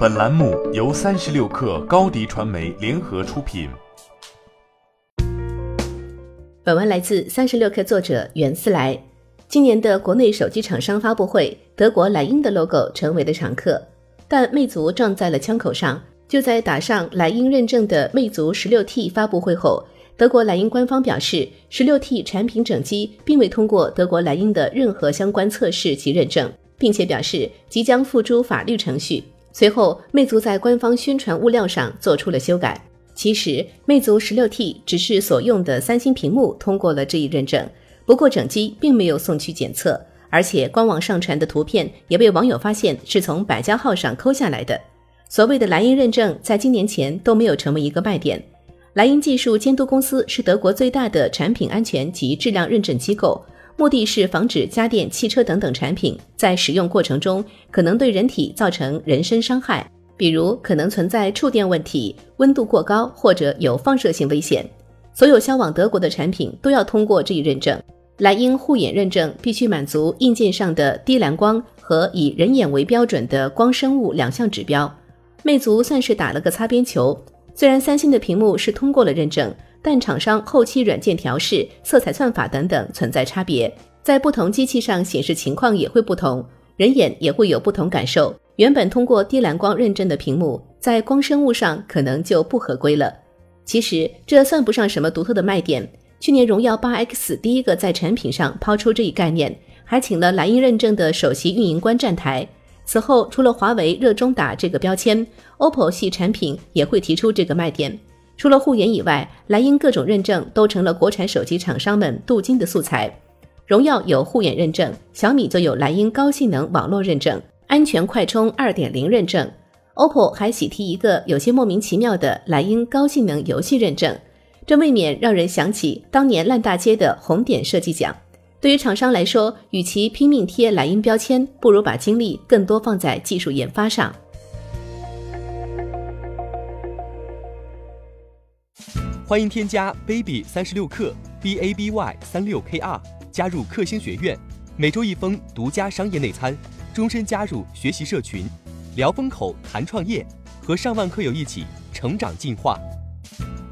本栏目由三十六氪高低传媒联合出品。本文来自三十六氪作者袁思来。今年的国内手机厂商发布会，德国莱茵的 logo 成为了常客，但魅族撞在了枪口上。就在打上莱茵认证的魅族十六 T 发布会后，德国莱茵官方表示，十六 T 产品整机并未通过德国莱茵的任何相关测试及认证，并且表示即将付诸法律程序。随后，魅族在官方宣传物料上做出了修改。其实，魅族十六 T 只是所用的三星屏幕通过了这一认证，不过整机并没有送去检测，而且官网上传的图片也被网友发现是从百家号上抠下来的。所谓的莱茵认证，在今年前都没有成为一个卖点。莱茵技术监督公司是德国最大的产品安全及质量认证机构。目的是防止家电、汽车等等产品在使用过程中可能对人体造成人身伤害，比如可能存在触电问题、温度过高或者有放射性危险。所有销往德国的产品都要通过这一认证。莱茵护眼认证必须满足硬件上的低蓝光和以人眼为标准的光生物两项指标。魅族算是打了个擦边球，虽然三星的屏幕是通过了认证。但厂商后期软件调试、色彩算法等等存在差别，在不同机器上显示情况也会不同，人眼也会有不同感受。原本通过低蓝光认证的屏幕，在光生物上可能就不合规了。其实这算不上什么独特的卖点。去年荣耀八 X 第一个在产品上抛出这一概念，还请了莱茵认证的首席运营官站台。此后，除了华为热衷打这个标签，OPPO 系产品也会提出这个卖点。除了护眼以外，莱茵各种认证都成了国产手机厂商们镀金的素材。荣耀有护眼认证，小米就有莱茵高性能网络认证、安全快充二点零认证。OPPO 还喜提一个有些莫名其妙的莱茵高性能游戏认证，这未免让人想起当年烂大街的红点设计奖。对于厂商来说，与其拼命贴莱茵标签，不如把精力更多放在技术研发上。欢迎添加 baby 三十六克 b a b y 三六 k r 加入克星学院，每周一封独家商业内参，终身加入学习社群，聊风口谈创业，和上万课友一起成长进化。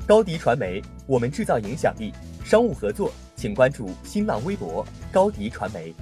高迪传媒，我们制造影响力。商务合作，请关注新浪微博高迪传媒。